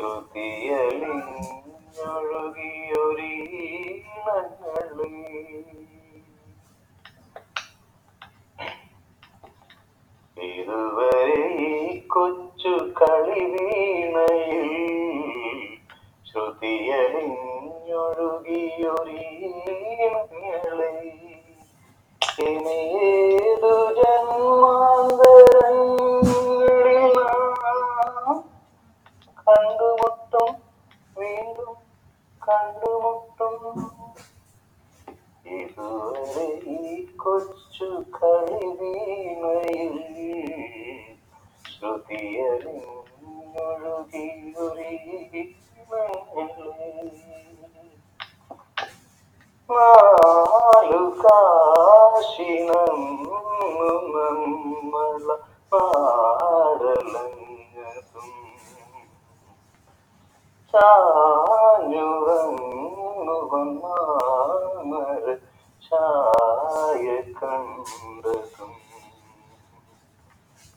ശ്രുതിയലിഞ്ഞൊഴുകിയൊരീണങ്ങളേ ഇതുവരെ കൊച്ചു കളിവീണയിൽ ശ്രുതിയലിഞ്ഞൊഴുകിയൊരീണങ്ങളെ. ഇനിയേതു കണ്ടുമുട്ടും വീണ്ടും കണ്ടുമുട്ടും. ഇതുവരെ ഈ കൊച്ചു കളിവീമയിൽ ശ്രുതിയലിഞ്ഞൊഴുകിയൊരീണങ്ങളെ നാലു കാശിനം നമ്മള പാടലങ്ങതും ചാഞ്ഞുറങ്ങുവന്മാമര ചായ കണ്ടതും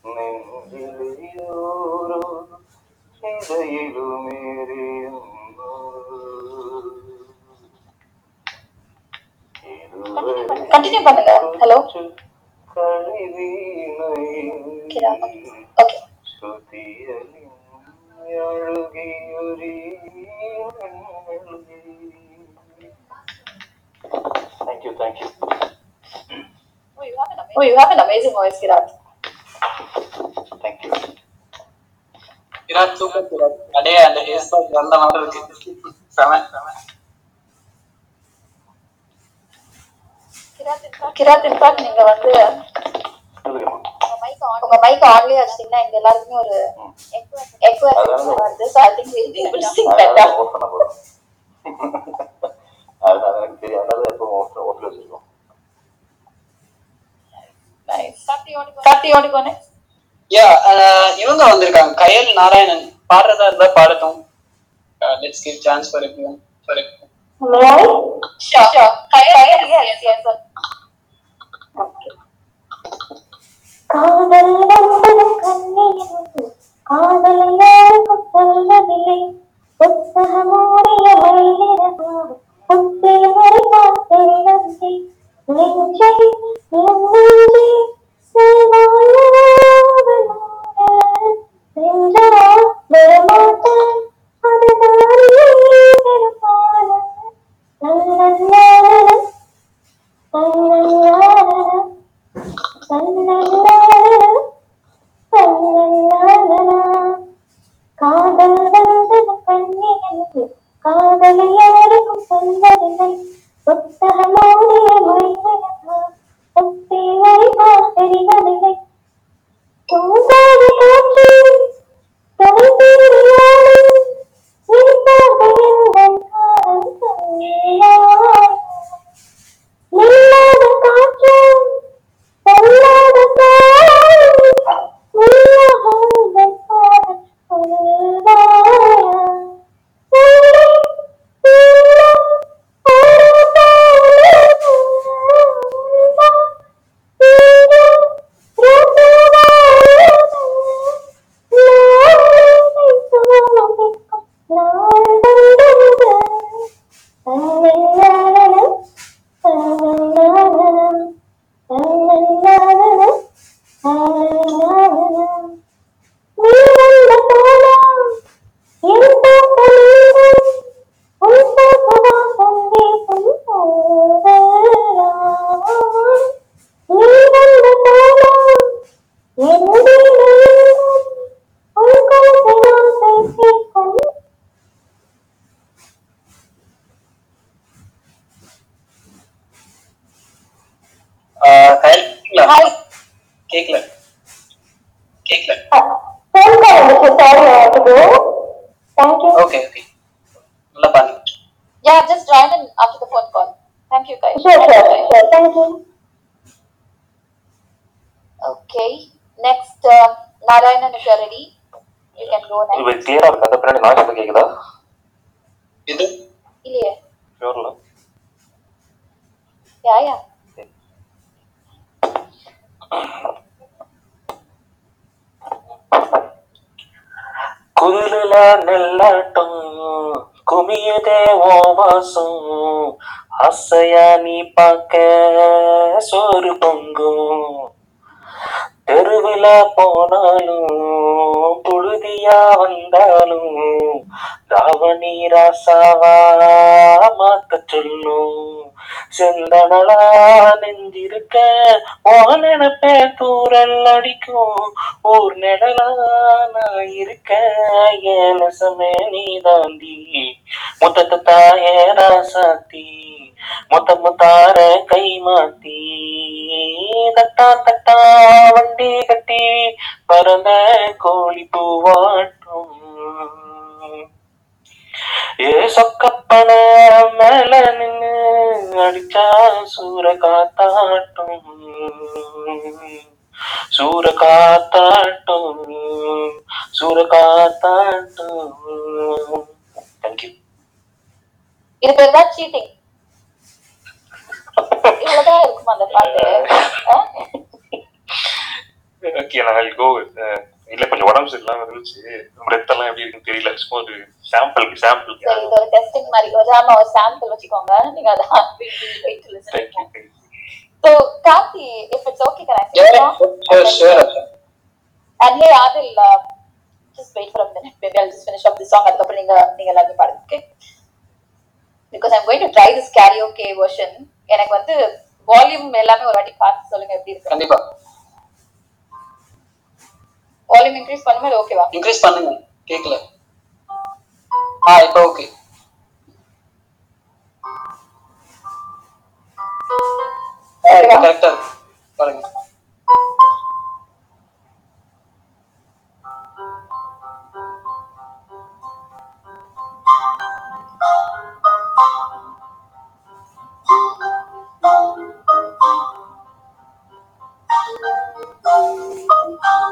നെഞ്ചിലെയോരോ ചിതയിലുമേറിയുന്നു கண்டினியூ பண்ணுங்க ஹலோ கிரா okay Thank you, thank you. Oh, you have an amazing voice, Kirat. Thank you. Virat super Virat அப்படியே அந்த ஹேர் ஸ்டைல் வந்த மாதிரி இருக்கு செம கிராத் இன்ஃபேக்ட் நீங்க வந்து சொல்லுங்கம்மா. உங்க மைக் ஆன்லயே வச்சிட்டீங்கன்னா எங்க எல்லாருக்குமே ஒரு எக்கோ வருது. So I think will be able to sing better. அது எனக்கு தெரியும் அதனால எப்பவும் off off ல வச்சிருக்கோம். நைஸ் கார்த்தி ஓடி போனே யா இவங்க வந்திருக்காங்க. கயல் நாராயணன். பாடுறதா இருந்தா பாடட்டும். Let's give chance for everyone for sure sure Kayal yes yes காதல் வந்தது காதல் யாருக்கும் சொல்லவில்லை. புத்தகமூடிய மயிலிறகாக புத்திய மறைவால் தெரியவில்லை நெஞ்சை நெஞ்சை சேவாயாவலோட காதல் வந்தது கண்ணியனுக்கு காதலை யாருக்கும் சொல்லவில்லை புத்தகமோடிய மொழிகளுக்கு புத்தி வரைவால் தெரிவதில்லை தூங்காத காற்று தட்டா வண்டி கட்டி பறந்த கோழி பூவாட்டும் ஏ சொக்கப்பன மேல நின்னு அடிச்சா சூர காத்தாட்டும். சூர காத்தாட்டும். சூர காத்தாட்டும். தேங்க்யூ இது பேர் தான் சீட்டிங் இவ்வளவுதான் இருக்கும் அந்த பாட்டு? ஓகே நான் கோ இல்ல கொஞ்சம் உடம்பு சரியில்லாம இருந்துச்சு பிரெத் எல்லாம் எப்படி இருக்குன்னு தெரியல சும்மா ஒரு சாம்பிளுக்கு சாம்பிள் சரி இது ஒரு டெஸ்டிங் மாதிரி ஒரு ஆமா ஒரு சாம்பிள் வச்சுக்கோங்க நீங்க அதை wait listen a minute. Maybe I'll just finish up this song. அதுக்கப்புறம் நீங்க நீங்க எல்லாரும் பாடுங்க okay? Because I'm going to try this karaoke version. எனக்கு வந்து வால்யூம் எல்லாமே ஒரு வாட்டி பார்த்து சொல்லுங்க எப்படி இருக்கு. கண்டிப்பா. வால்யூம் இன்க்ரீஸ் பண்ணும்போது ஓகேவா இன்க்ரீஸ் பண்ணுங்க. கேக்கல. ஆ இப்போ ஓகே கரெக்டா இருக்கு. பாருங்க.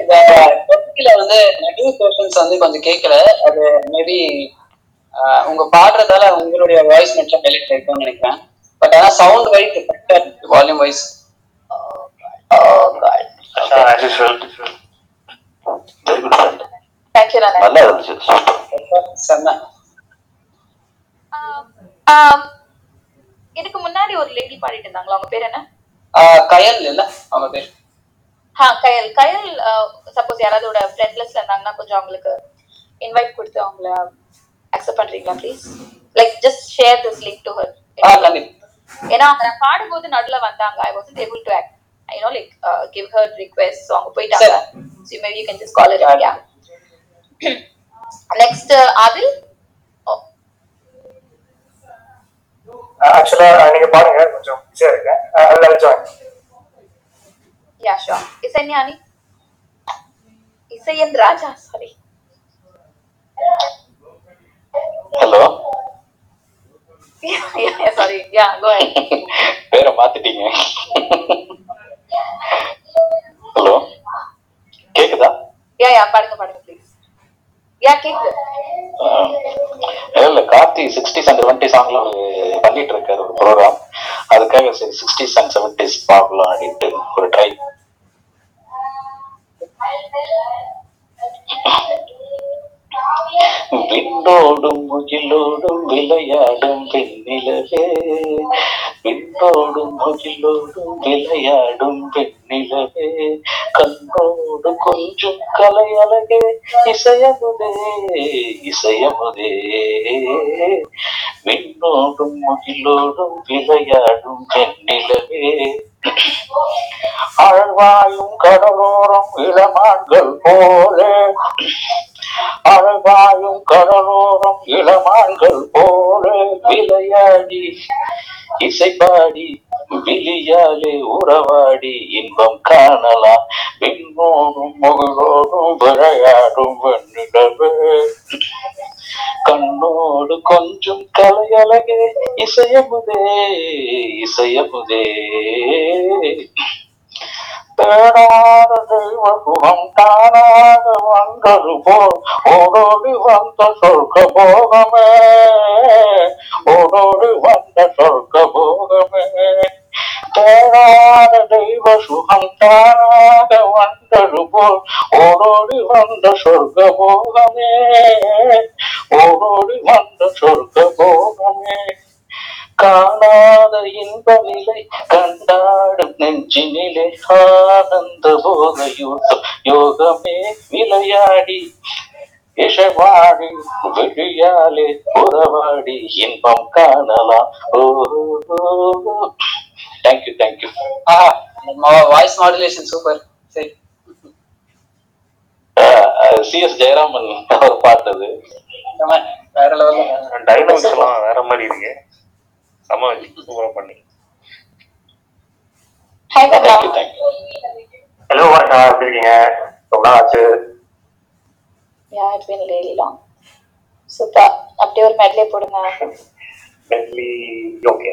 இந்த வந்து நிறைய கொஸ்டின்ஸ் வந்து கொஞ்சம் கேட்கல அது மேபி உங்க பாடுறதால உங்களுடைய வாய்ஸ் மட்டும் ஹைலைட் நினைக்கிறேன். பட் ஆனா சவுண்ட் வைஸ் வால்யூம் வைஸ் நல்லா இருந்துச்சு. செம்ம. இதுக்கு முன்னாடி ஒரு லேடி பாடிட்டு இருந்தாங்களா? அவங்க பேர் என்ன? கயல் இல்ல அவங்க பேர்? ஹா கயல். கயல் சப்போஸ் யாராவதோட ஃப்ரெண்ட் லிஸ்ட்ல இருந்தாங்கன்னா கொஞ்சம் அவங்களுக்கு இன்வைட் கொடுத்து அவங்கள அக்செப்ட் பண்றீங்களா please like just share this link to her ah ஏன்னா அவங்க நான் பாடும்போது நடுல வந்தாங்க. I wasn't able to act I know like give her request so அவங்க போயிட்டாங்க. So maybe you can just call it yeah next Adil? ஆக்சுவலா நீங்க பாருங்க கொஞ்சம் பிஸியா இருக்கேன். அதுல join yeah sure Isaignani? Isaiyan Raja sorry hello sorry yeah go பேரை மாத்திட்டீங்க. ஹலோ கேக்குதா? யா யா பாடுங்க பாடுங்க ப்ளீஸ் யா கேக்குது ஆஹ் இல்ல கார்த்தி சிக்ஸ்டிஸ் அண்ட் செவன்டி சாங்ல ஒரு பண்ணிட்டு இருக்காரு ஒரு ப்ரோக்ராம் அதுக்காக சரி சிக்ஸ்டிஸ் அண்ட் செவன்டிஸ் பார்க்கலாம் அப்படின்ட்டு ஒரு ட்ரை விண்ணோடும் முகிலோடும் விளையாடும் பெண்ணிலவே விண்ணோடும் முகிலோடும் விளையாடும் பெண்ணிலவே கண்ணோடு கொஞ்சம் கலை அழகே இசையமுதே இசையமுதே. விண்ணோடும் முகிலோடும் விளையாடும் பெண்ணிலவே அழவாயும் கடலோரம் இளமான்கள் போலே. அழகாயும் கடலோரம் இளமான்கள் போலே. விளையாடி இசைப்பாடி விழியாலே உறவாடி இன்பம் காணலாம். விண்ணோடும் முகளோடும் விளையாடும் வெண்ணிடவே கண்ணோடு கொஞ்சம் கலையழகே இசையமுதே இசையமுதே. தேடாத தெய்வ சுகம் தானாக வந்தது போல் ஓடோடி வந்த சொர்க்க போகமே ஓடோடி வந்த சொர்க்க போகமே தேவாத தெய்வ சுகம் தானாக வந்தது போல் ஓடோடி வந்த சொர்க்க போகமே ஓடோடி வந்த சொர்க்க போகமே காணாத இன்ப நிலை கண்டாடும் நெஞ்சினிலே ஆனந்த போகையூட்டும் யோகமே விளையாடி இசைவாடி விழியாலே உறவாடி இன்பம் காணலாம். ஓ. தேங்க்யூ தேங்க்யூ ஆஹா வாய்ஸ் மாடுலேஷன் சூப்பர் சரி. சிஎஸ் ஜெயராமன் அவர் பாட்டது செம. வேற லெவல்ல டைனாமிக்ஸ் எல்லாம் வேற மாதிரி இருக்கு. செம சூப்பரா பண்ணி. ஹலோ எப்படி இருக்கீங்க? ரொம்ப நாள் ஆச்சு. Yeah it's been really long super அப்படியே ஒரு மெட்லே போடுங்க. மென்லி ஓகே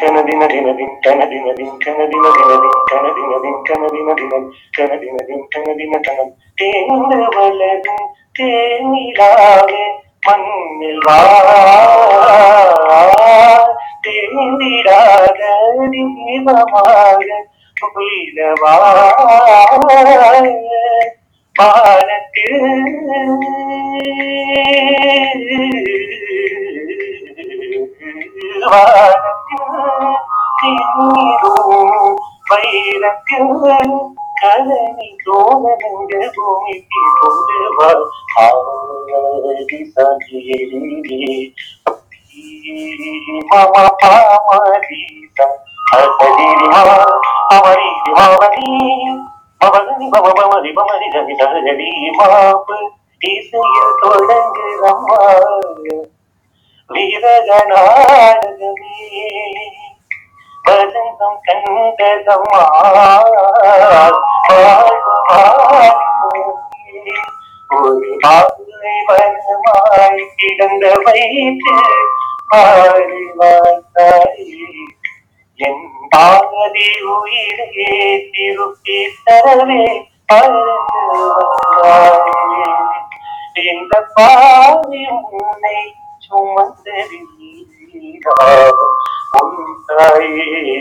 கனதினதின் கனதினதினதின் கனதினதின் கனதினதினன் கனதினதின் கனதின கணம் தேர்ந்து வளரும் தேனிலாவே மண்ணில் வா தேந்திடாத தீபமாக உயிரவா வானத்தில் வைரத்தில் கலனி சோழனங்க பூமிக்கு கொண்டு ஆதி சகிரி மம பாமரீதம் அசதிரிமா அமரிதி மாவதி மமதி மம மமதி மமதி கவி சகரி மாப்பு தொடங்குதம்மா நாடகமே வதந்தம் ஒரு ஆலை வனமாய் கிடந்த வைத்து பாடி வாத்தாயே என் பாதி உயிரே திருப்பி தரவே பறந்து வந்தாயே இந்த பாதி உன்னை சுமந்தது நீராகும் உன் தாயே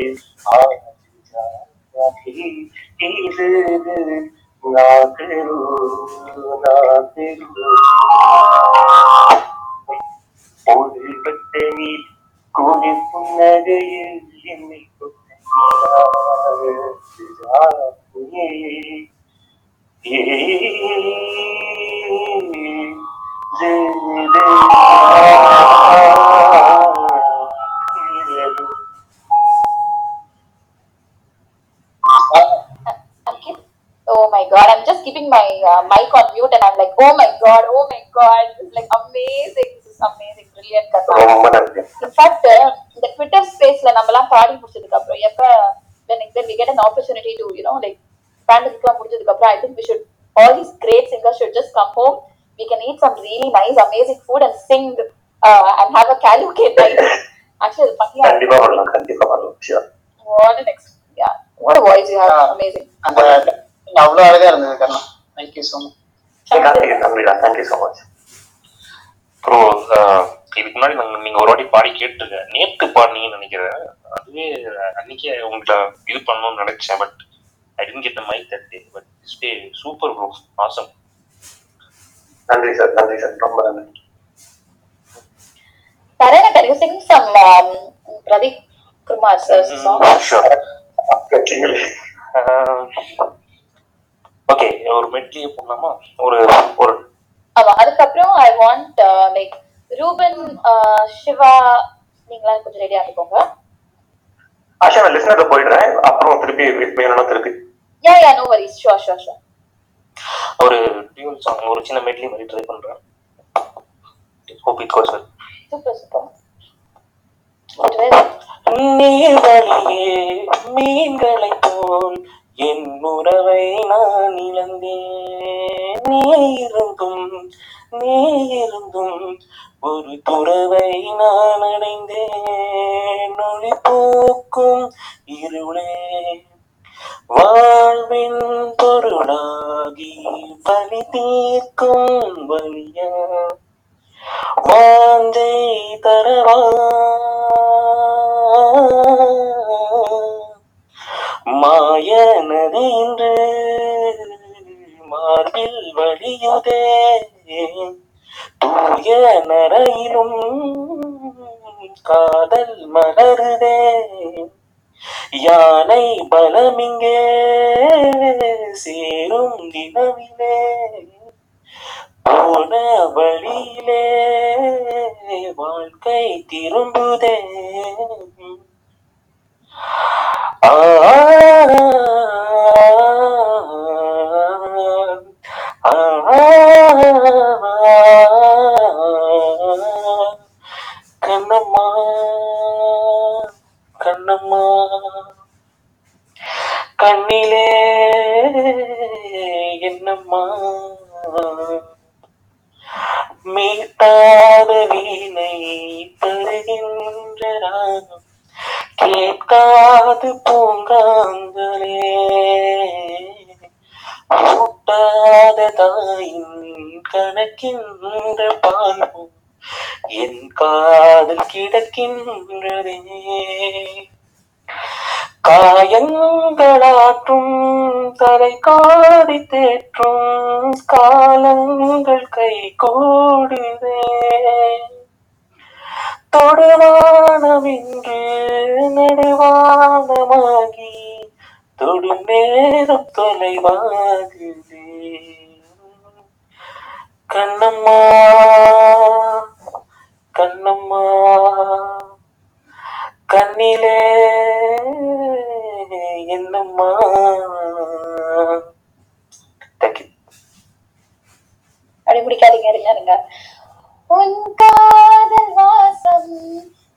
ஆதி இது நாகரு நாகரு ஒரு பட்ட நீர் கூலி புன்னகையில் என்னை I'm keep, oh my god, I'm just keeping my uh, mic on mute and I'm like, oh my god, oh my god, this is like amazing, this is amazing, brilliant Katha. ரொம்ப நன்றி in fact இந்த Twitter ஸ்பேஸ்ல நம்மலாம் பாடி முடிச்சதுக்கு அப்புறம் எப்ப when then we get an opportunity to you know like பேண்டமிக்லாம் முடிஞ்சதுக்கு அப்புறம் I think we should all these great singers should just come home we can eat some really nice amazing food and sing and have a karaoke night. Actually அது பண்ணியா கண்டிப்பா வரலாம் கண்டிப்பா வரலாம் sure. what an ex yeah. What a voice you have Yeah. amazing. அந்த அவ்வளவு அழகா இருந்தது கண்ணா thank you so much Karthigai நன்றிடா thank you so much bro இதுக்கு முன்னாடி நாங்க நீங்க ஒரு வாட்டி பாடி கேட்டிருக்கேன். நேத்து பாடினீங்கன்னு நினைக்கிறேன். அதுவே அன்னைக்கே உங்களை இது பண்ணணும்னு நினைச்சேன் but I didn't get the mic that day but super bro awesome நன்றி சார் நன்றி சார் ரொம்ப நன்றி. Tarana, can you sing some um, Pradeep Kumar sir's song? கேட்டீங்களே ஓகே ஒரு மெட்லியே போடலாமா ஒரு ஒரு ஆமா அதுக்கப்புறம் I want like Ruben Siva நீங்களாம் கொஞ்சம் ரெடியா இருந்துக்கோங்க ஆஷா நான் லிஸ்னர்ல போயிடுறேன் அப்புறம் திருப்பி வேணும்னா திருப்பி yeah yeah no worries sure sure sure ஒரு டியூன் சாங் ஒரு சின்ன மெட்லி மாதிரி ட்ரை பண்றேன் hope it goes super super நீர்வழியே மீன்களை போல் என் உறவை நான் இழந்தேன். நீ இருந்தும் நீ இருந்தும் ஒரு துறவை நான் அடைந்தேன். ஒளி போக்கும் இருளே வாழ்வின் பொருளாகி வழி தீர்க்கும் வழியா. வாஞ்சை தரவா. மாய நதி இன்று மார்பில் வழியுதே. தூய நரையிலும் காதல் மலருதே. யானை பலமிங்கே சேரும் தினவிலே போன வழியிலே வாழ்க்கை திரும்புதே கண்ணம்மா கண்ணம்மா கண்ணிலே என்னம்மா மீட்டாத வீணை தருகின்ற கேட்காது பூங்காங்களே. ஊட்டாத தாயின் கணக்கின்ற பாலும் என் காதல் கிடக்கின்றதே. காயங்களாற்றும் தலை காடி தேற்றும் காலங்கள் கை கூடுதே தொடுவானமின்று நடுவானமாகி தொடும் நேரம் தொலைவாகுதே கண்ணம்மா கண்ணம்மா. கண்ணிலே என்னம்மா தேங்க்யூ பாடி முடிக்காதீங்க இருங்க இருங்க உன் காதல் வாசம்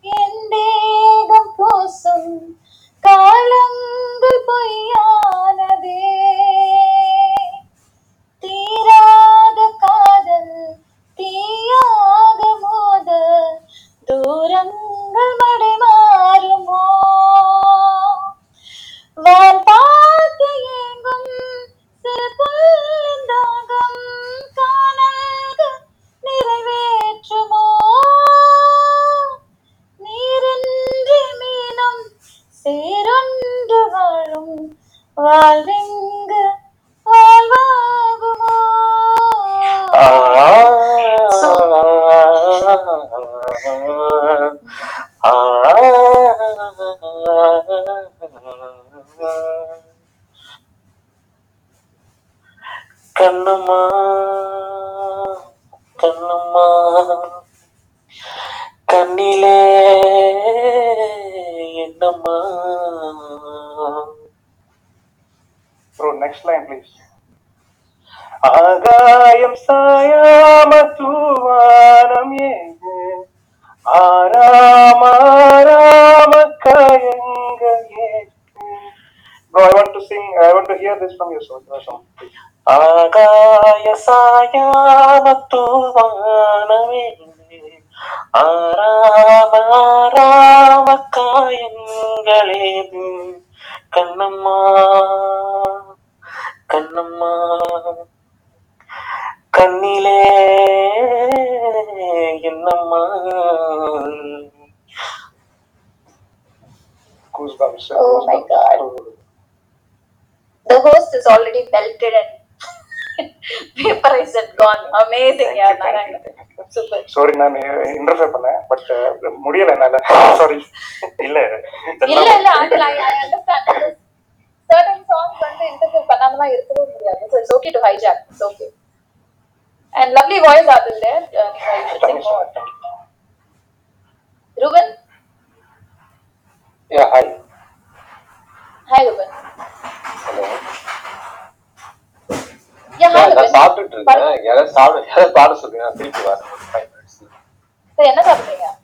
என் தேகம் பூசும் காலங்கள் பொய்யானதே தீராத காதல் தீயாக மோத தூரங்கள் மடை சாரி நான் இன்டர்ஃபியர் பண்ணேன் பட் முடியல என்னால சாரி இல்ல இல்ல இல்ல until I, I understand because certain songs வந்து interfere பண்ணாமலாம் இருக்கவே முடியாது so it's okay to hijack it's okay and lovely voice Adil there uh, you should sing thank you so more much Ruben yeah hi hi Ruben hello yeah hi நான் Ruben சாப்பிட்டுட்டு இருக்கேன் யாராவது சாப்பிட யாராவது பாட சொல்லுங்க நான் திருப்பி வரேன் என்ன சாப்பிடுறீங்க?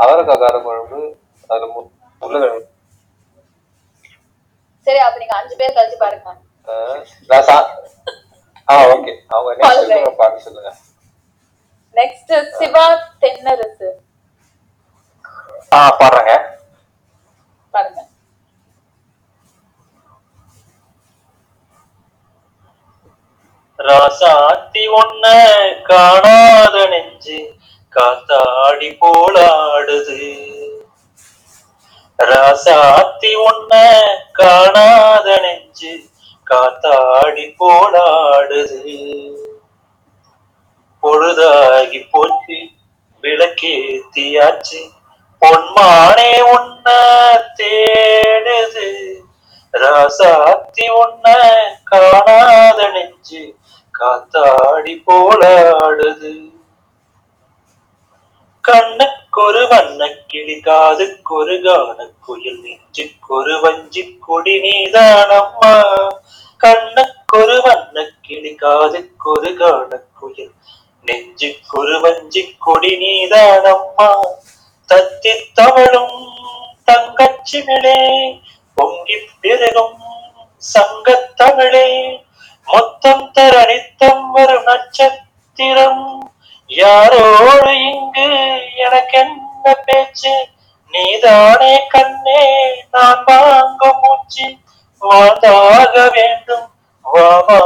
அவரைக்காய் கார குழம்பு அது மு- உருளைக்கிழங்கு. சரி அப்ப நீங்க அஞ்சு பேர் கழிச்சு பாருங்க. நான் சா ஆ ஓகே. அவங்க All நெக்ஸ்ட் right. பாட்டு சொல்லுங்க. நெக்ஸ்ட் சிவா தென்னரசு. ஆ பாடுறேங்க. பாருங்க. ராசாத்தி ஒன்ன காணாத நெஞ்சு. காத்தாடி போலாடுது. ராசாத்தி உன்ன காணாத நெஞ்சு காத்தாடி போலாடுது. பொழுதாகி போச்சு விளக்கேத்தியாச்சு பொன்மானே உன்ன தேடுது. ராசாத்தி உன்ன காணாத நெஞ்சு காத்தாடி போலாடுது. கண்ணுக்கொரு வண்ண கிளி காதுக்கொரு கான குயில் நெஞ்சுக்கொரு வஞ்சி கொடி நீதானம்மா கண்ணுக்கொரு வண்ண கிளி காதுக்கொரு கான குயில் நெஞ்சுக்கொரு வஞ்சி கொடி நீதானம்மா தத்தி தவழும் தங்கச்சிமிழே பொங்கி பெருகும் சங்கத்தமிழே மொத்தம் தரணித்தம் வரும் நட்சத்திரம். யாரோடு இங்கு எனக்கென்ன பேச்சு? நீதானே கண்ணே நான் வாங்க மூச்சு. வாழ்ந்தாக வேண்டும் வாமா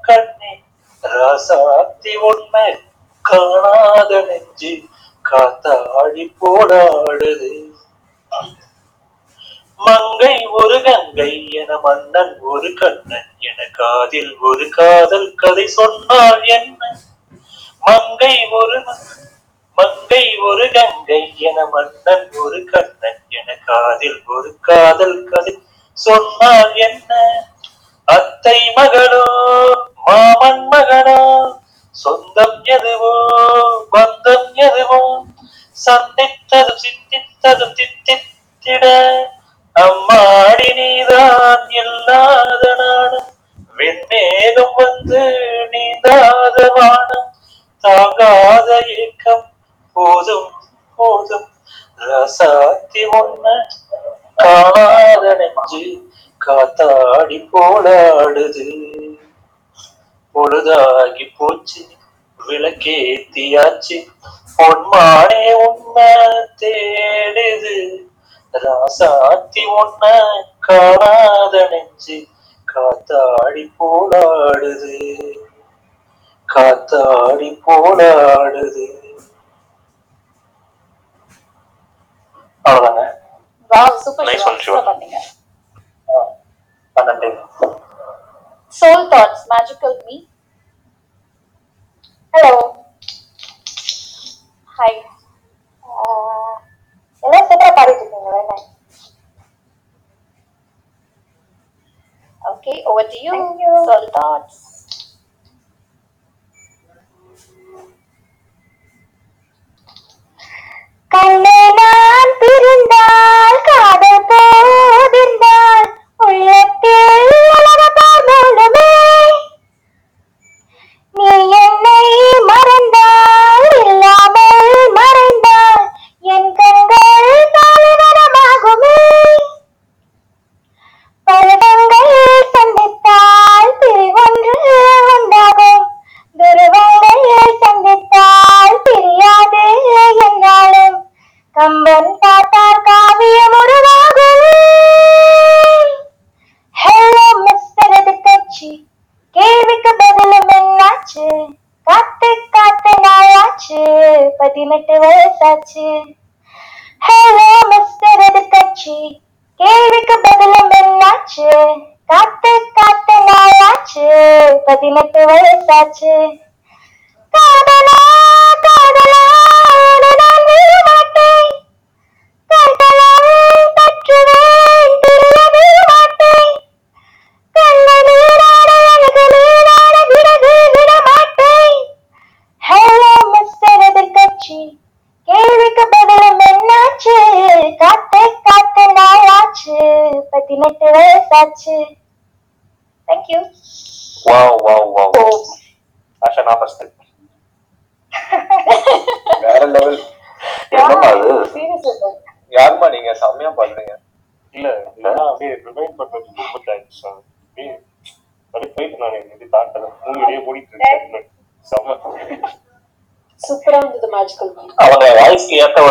கண்ணே. ராசாத்தி உண்மை காணாத நெஞ்சு காத்தாடி போடாடுது மங்கை ஒரு கங்கை என மன்னன் ஒரு கண்ணன் என காதில் ஒரு காதல் கதை சொன்னால் என்ன? மங்கை ஒரு மங்கை ஒரு கங்கை என மன்னன் ஒரு கண்ணன் என காதில் ஒரு காதல் கதை. சொன்னால் என்ன? அத்தை மகளோ மாமன் மகளோ சொந்தம் எதுவோ பந்தம் எதுவோ சந்தித்ததும் சிந்தித்ததும் தித்தித்திட அம்மாடி நீதான் இல்லாத நானும் விண்மேலும் வந்து நீந்தாத தாங்காத ஏக்கம் போதும் போதும். ரசாத்தி ஒன்ன காணாத நெஞ்சு காத்தாடி போலாடுது. பொழுதாகி போச்சு விளக்கேத்தியாச்சு பொன்மானே உன்ன தேடுது. ராசாத்தி ஒன்ன காணாத நெஞ்சு காத்தாடி போலாடுது. காத்தாடி போல ஆடுது அவ்வளவுதாங்க soul thoughts magical me hello hi எல்லாம் சூப்பரா பாடிட்டு இருக்கீங்க வேணா okay over to you soul thoughts கண்ணே நான் பிரிந்தால் காதல் போதிருந்தால் உள்ளத்தில் inmediata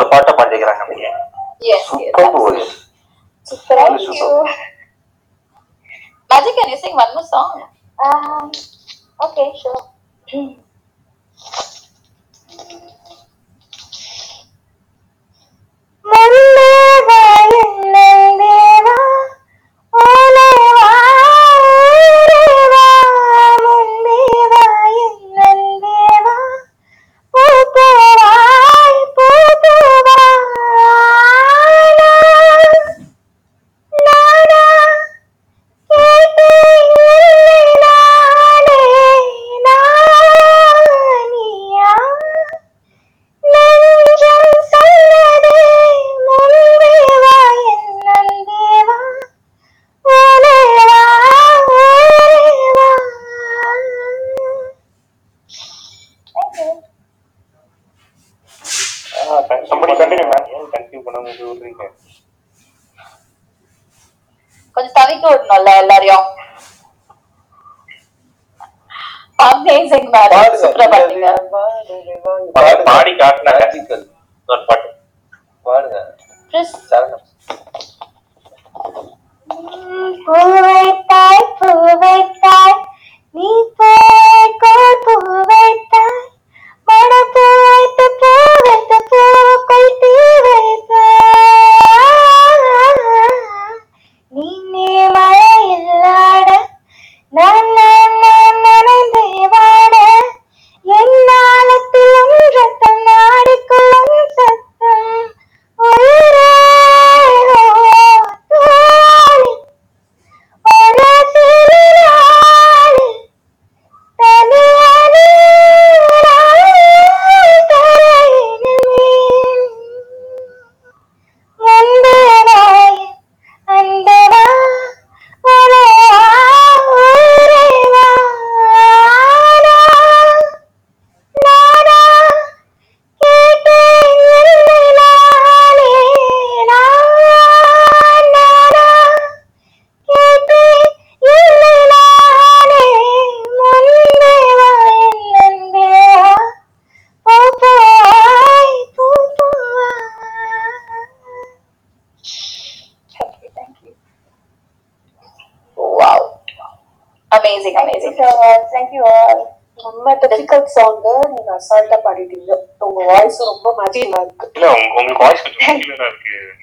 அசால்ட்டா பாடிட்டீங்க. உங்க வாய்ஸ் ரொம்ப மேஜிக்கலா இருக்கு. இல்ல உங்க- உங்களுக்கு வாய்ஸ் இருக்கு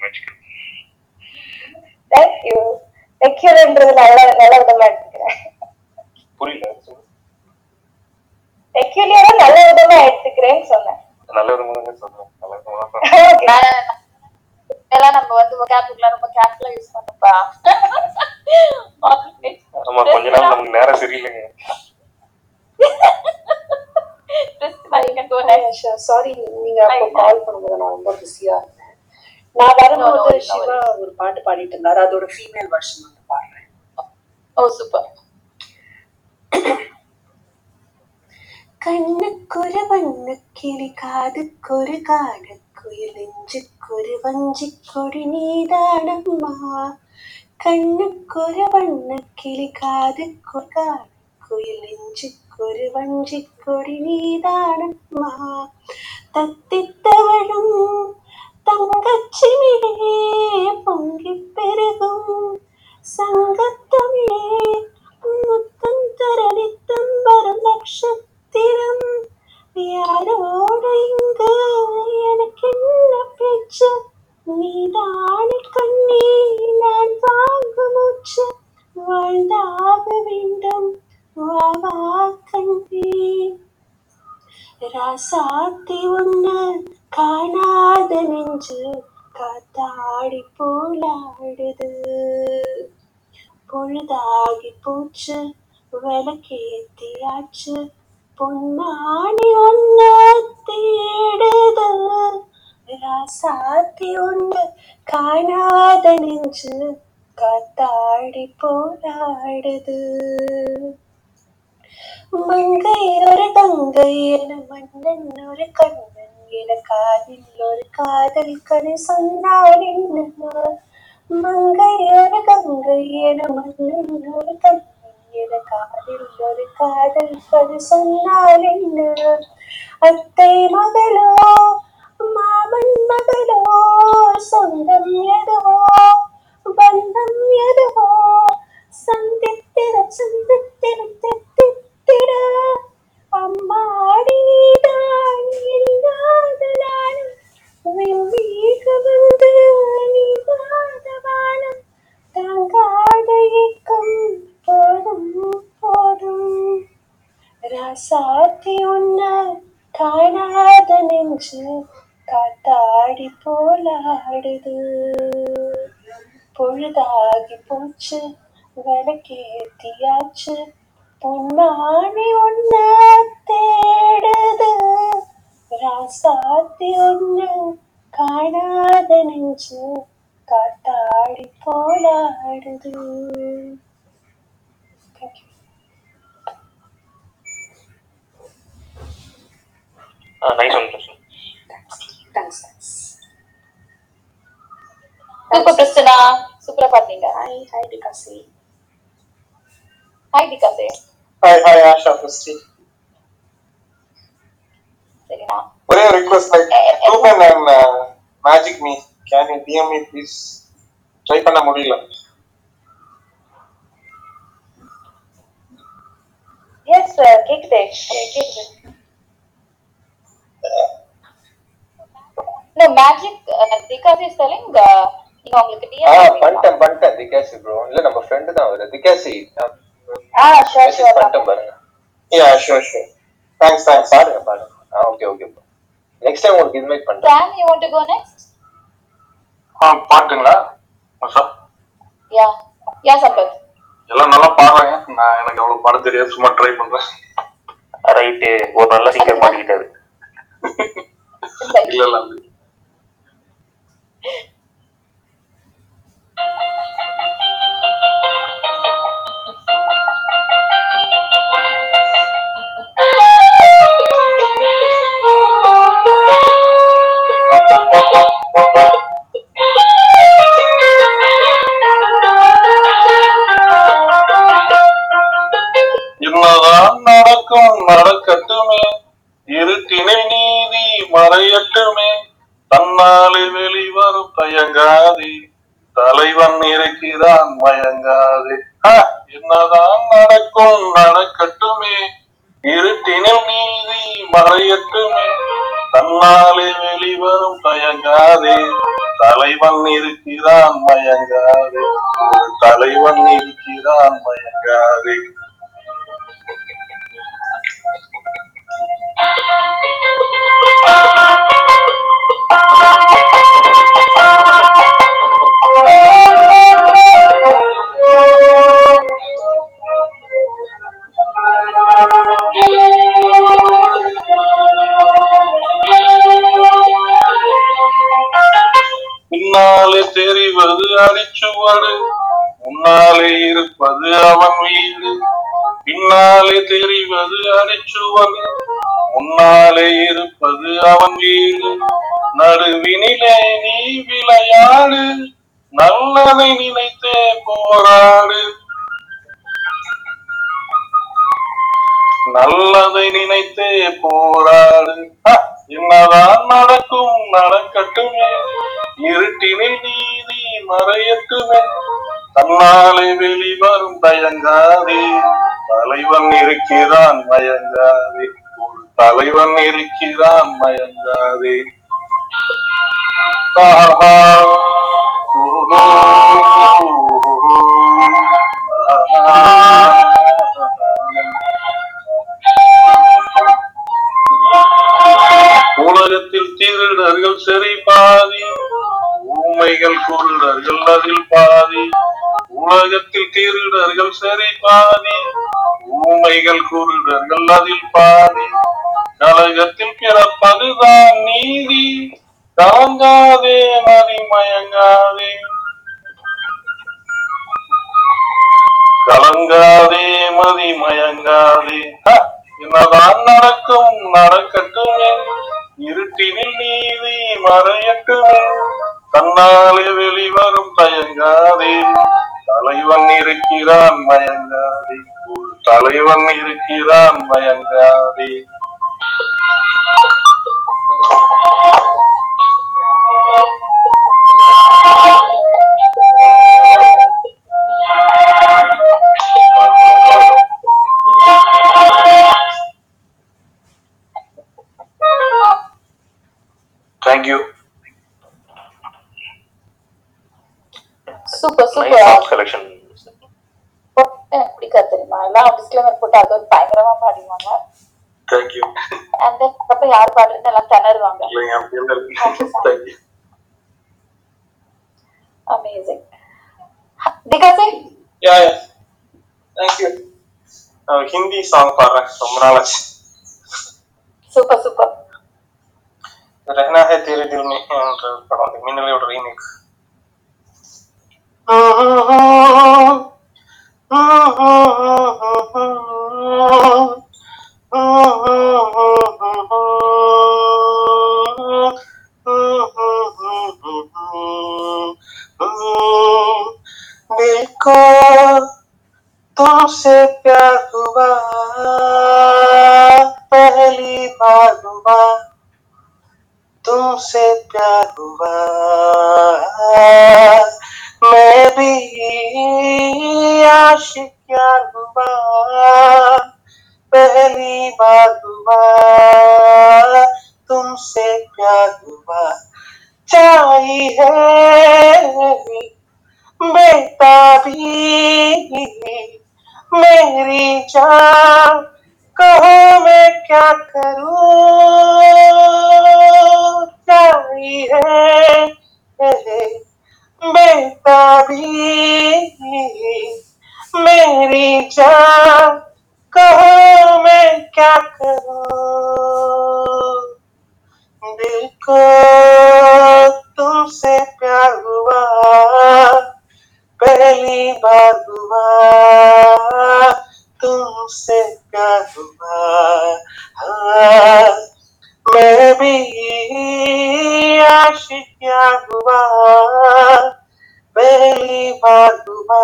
மேஜிக்கல் தேங்க்யூ செக்யூர்ன்றது நல்ல நல்ல விதமா எடுத்துக்கிறேன். புரியல செக்யூரியா நல்ல விதமா எடுத்துக்கிறேன்னு சொன்னேன். நல்ல முதல்ல சொல்றேன் நல்ல நம்ம வந்து vocabulary ரொம்ப கேர்ஃபுல்லா யூஸ் பண்ணப்பா. ஆமா கொஞ்ச நாள் நமக்கு நேரம் Oh, ஒரு பாட்டு பாடிட்டு இருந்தாரு. அதோட ஃபீமேல் வெர்ஷன் வந்து பாடுறேன். ஓ சூப்பர் கண்ணுக்கொரு வண்ணக்கிளி காதுக்கொரு காடக்குயில் நெஞ்சுக்கொரு வஞ்சிக்கொடி நீதானம்மா. கண்ணுக்கொரு வண்ணக்கிளி காதுக்கொரு காடக்குயில் நெஞ்சுக்கு കാടക്കുയിലെഞ്ചുക്കൊരു വഞ്ചിക്കൊടി നീതാണമ്മ തത്തിത്തവളും തങ്കച്ചിമിഴേ പൊങ്കിപ്പെരുകും സംഘത്തമിഴേ മുത്തം തരളിത്തം വരും നക്ഷത്തിരം யாரோடு இங்கு எனக்கு என்ன பேச்சு நீதானே கண்ணே நான் வாங்கு மூச்சு வாழ்ந்தாக வேண்டும் வா ராசாத்தி உன்ன காணாத நெஞ்சு காத்தாடி போலாடுது. பொழுதாகி போச்சு விளக்கேத்தியாச்சு பொன்னாணி ஒன்ன தேடுது. ராசாத்தி ஒண்ணு காணாத நெஞ்சு காத்தாடி போராடுது மங்கை ஒரு தங்கை என மன்னன் ஒரு கண்ணன் என காதில் ஒரு காதல் கதை சொன்னார் என்ன மங்கை ஒரு கங்கை என மன்னன் ஒரு கண்ணன் என காதில் ஒரு காதல் கதை சொன்னால் என்ன அத்தை மகளோ மாமன் மகளோ சொந்தம் எதுவோ பந்தம் எதுவோ சந்தித்திட சந்தித்திட தித்தித்திட அம்மாடி நீதான் இல்லாத நானும் வெம்பீக வந்து நீதாத வானம். தாங்காத ஏக்கம் போதும் போதும். ராசாத்தி உன்ன காணாத நெஞ்சு காத்தாடி போலாடுது. பொழுதாகி போச்சு விளக்கேத்தியாச்சு. பொன்னாணி ஒன்ன தேடுது. ராசாத்தி ஒண்ணு காணாத நெஞ்சு காத்தாடி போலாடுது. Nice one Thanks, thanks. Super Christina சூப்பரா பாத்தீங்க. Hi, hi, Dikasi. Hi Dikasi hi hi Asha Christy ஒரே request like Ruben and magic me can you DM me please try பண்ண முடியல. Yes, sir. கேக்குதே. கேக்குது. No, magic, uh, because he's telling, uh, நீங்க உங்களுக்கு DM பண்ணிட்டேன் பண்ணிட்டேன் திகாசி bro இல்ல நம்ம ஃப்ரெண்டு தான் அவரு. திகாசி மெசேஜ் ஷோர் பண்ணிட்டேன் பாருங்க yeah sure sure thanks thanks பாருங்க பாருங்க ஆ okay okay bro next time உங்களுக்கு இது மாதிரி பண்றேன் you to go next? ஆ பாட்டுங்களா சார். Yeah. Yeah, Sampath. எல்லாம் நல்லா பாடுறாங்க நான் எனக்கு அவ்வளவு பாட தெரியாது. சும்மா ட்ரை பண்றேன். ரைட்டு ஒரு நல்ல சிங்கர் மாட்டிக்கிட்டாரு. இல்ல இல்ல என்னதான் மறையட்டுமே. தன்னாலே வெளிவரும் தயங்காதே. தலைவன் இருக்கிறான் மயங்காதே. என்னதான் நடக்கும் நடக்கட்டுமே. இருட்டினில் நீதி மறையட்டுமே. தன்னாலே வெளிவரும் தயங்காதே. தலைவன் இருக்கிறான் மயங்காதே. தலைவன் இருக்கிறான் மயங்காதே. பின்னாலே தெரிவது அடிச்சுவடு முன்னாலே இருப்பது அவன் வீடு. பின்னாலே தெரிவது அடிச்சுவடு உன்னாலே இருப்பது அவன் வீடு. நடுவினிலே நீ விளையாடு. நல்லதை நினைத்தே போராடு. நல்லதை நினைத்தே போராடு. என்னதான் நடக்கும் நடக்கட்டுமே. இருட்டினில் நீதி மறையட்டுமே. தன்னாலே வெளிவரும் தயங்காதே. தலைவன் இருக்கிறான் மயங்காதே தலைவன் இருக்கிறான் மயங்காதே ஆஹா. உலகத்தில் திருடர்கள் சிறை பாதி ஊமைகள் குருடர்கள் அதில் பாதி. உலகத்தில் திருடர்கள் சிறை பாதி ஊமைகள் குருடர்கள் அதில் பாதி. கலகத்தில் பிறப்பதுதான் நீதி. கலங்காதே மதி மயங்காதே. கலங்காதே மதி மயங்காதே. என்னதான் நடக்கும் நடக்கட்டுமே. இருட்டினில் நீதி மறையட்டுமே. தன்னாலே வெளிவரும் தயங்காதே. தலைவன் இருக்கிறான் மயங்காதே. தலைவன் இருக்கிறான் மயங்காதே. Thank you super super selection எனக்கு பிடிக்காது தெரியுமா? எல்லாம் டிஸ்க்ளைமர் போட்டு அது ஒரு பயங்கரமா பாடிடுவாங்க. தேங்க்யூ அண்ட் தென் அப்ப யார் பாடுறது எல்லாம் திணறுவாங்க. Amazing Dikasi yeah yeah thank you Hindi song பாடுறேன். ரொம்ப சூப்பர் रहना है तेरे दिल में एंड और मिनलेड रीमिक्स दिल को तुमसे प्यार हुआ, पहली बार हुआ। तुमसे प्यार हुआ मैं भी आशिक हुआ पहली बार हुआ तुमसे प्यार हुआ चाहिए बेटा भी मेरी जान, कहो मैं क्या करूँ? चाहिए बेटा भी मेरी जान कहो मैं क्या करूँ? दिल को तुमसे प्यार हुआ पहली बार हुआ तुमसे प्यार हुआ। हाँ, मैं भी आशिक यार हुआ पहली बार हुआ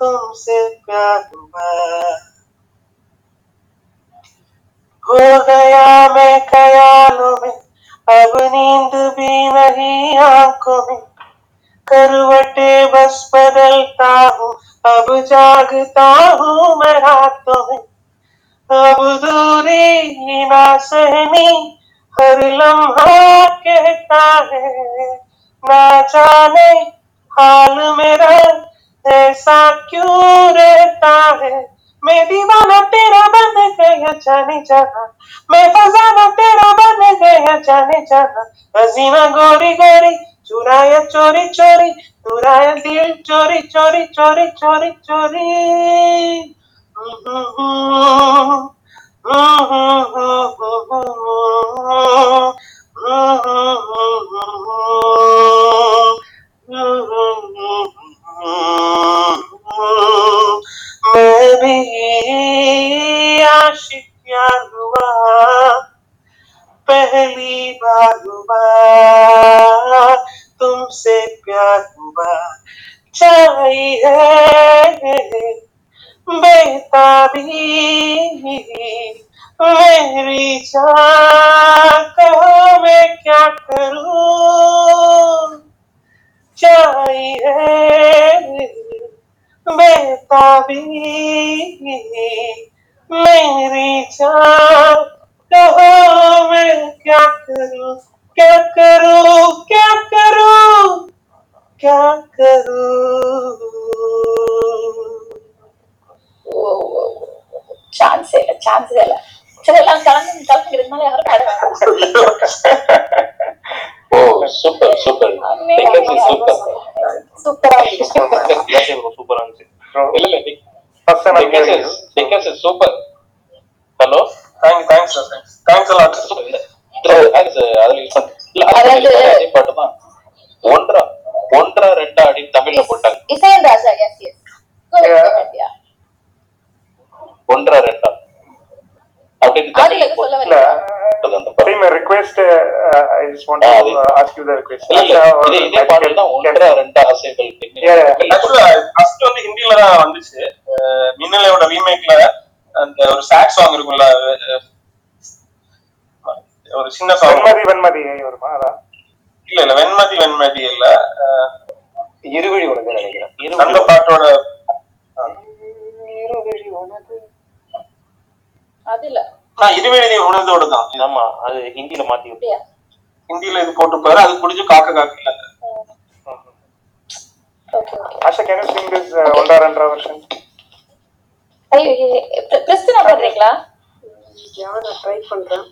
तुमसे प्यार हुआ हो गया मैं ख्यालों में अब नींद भी नहीं आँखों में करवटे बस बदलता हूँ अब जागता हूँ मैं रातों में अब दूरी ना सहनी हर लम्हा कहता है, ना जाने हाल मेरा ऐसा क्यों रहता है? मैं दीवाना तेरा बन गया, जाने जाना मैं फसाना तेरा बन गया, जाने जाना हसीना गोरी गोरी, चुराया चोरी चोरी, चुराया दिल चोरी चोरी चोरी चोरी चोरी। मैं आशिक यार हुआ। पहली बार तुमसे प्यार हुआ चाहिए बेताबी मेरी कहो मैं क्या करूँ चाहिए बेताबी मेरी कहो मैं क्या करूँ क्या करूँ क्या करूँ क्या करूँ। சான்ஸே இல்ல சான்ஸே இல்ல சரி எல்லாம் கலந்து கலந்துக்கிறதுக்கு மேல யாரும் பாட ஓ சூப்பர் சூப்பர் சூப்பர் சூப்பரா சூப்பரா இருந்துச்சு இல்ல இல்ல First time I'm hearing you. Tickets is super hello Thank, thanks, sir. Thanks, thanks a lot. அதாவது- அதே பாட்டு தான் ஒன்றா ஒன்றா ரெண்டா அப்படின்னு தமிழ்ல போட்டாங்க Isaiyan Raja yes yes Yeah. ஒன்றா ரெண்டா அப்படின்னு ஆடியில தமிழ்ல சொல்ல இல்ல, வரீங்க போட்டது அந்த பாட்டு Team, a request. Uh, I just want to Ah, the- uh, ask you the request. இல்ல இல்ல Asha or இதே இதே பாடல் தான் Michael ஒன்றா ரெண்டா ஆசைகள் ஃபர்ஸ்ட் வந்து ஹிந்தில தான் வந்துச்சு. மின்னலையோட ரீமேக்ல அந்த ஒரு சாட் சாங் இருக்கும்ல ஒரு சின்ன சாங் வெண்மதி வெண்மதி வருமா? அதான் இல்ல இல்ல வெண்மதி வெண்மதி இல்ல. இருவழி உனக்கு நினைக்கிறேன். அந்த பாட்டோட இருவழி உனது. அது இல்ல. நான் இருவேதி உணர்ந்தோட தான். ஆமா அது ஹிந்தில மாத்தி விட்டு ஹிந்தில இது போட்டு பாரு அது பிடிச்சி காக்க காக்க இல்ல okay okay. Asha, can you sing this uh, ஒன்றா ரெண்டா version? ஐயோ கிறிஸ்டினா பாடுறீங்களா? நான் ட்ரை பண்றேன்.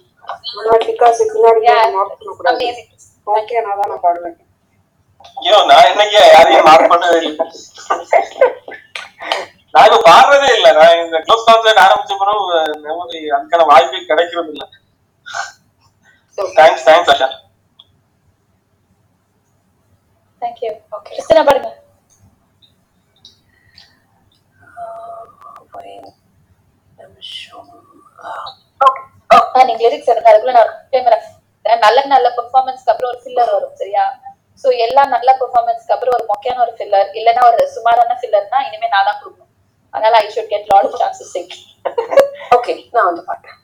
முன்னாடி பிகாஸ் பின்னாடி மார்க் ஓகே நான் தான் நான் பாடுவேன். ஐயோ நான் என்னைக்கு யாரையும் மார்க் பண்ணவே இல்லை. நான் இப்ப பாடுறதே இல்ல. நான் இந்த க்ளோஸ் கான்சர்ட் ஆரம்பிச்ச பிறகு மெமரி அதுக்கான வாய்ப்பே கிடைக்கிறது இல்ல thanks thanks Asha. Thank you okay Christina பாடுங்க. ஆ நீங்க லிரிக்ஸ் எடுங்க. அதுக்குள்ள நான் நல்ல நல்ல பெர்ஃபார்மன்ஸ்க்கு அப்புறம் ஒரு ஃபில்லர் வரும் சரியா? சோ எல்லா நல்ல பெர்ஃபார்மன்ஸ்க்கு அப்புறம் ஒரு மொக்கையான ஒரு ஃபில்லர் இல்லனா ஒரு சுமாரான ஃபில்லர்னா இனிமே நான் தான் கொடுக்கணும் அதனால I should get lot of chances sing okay நான் வந்து பாட்டேன்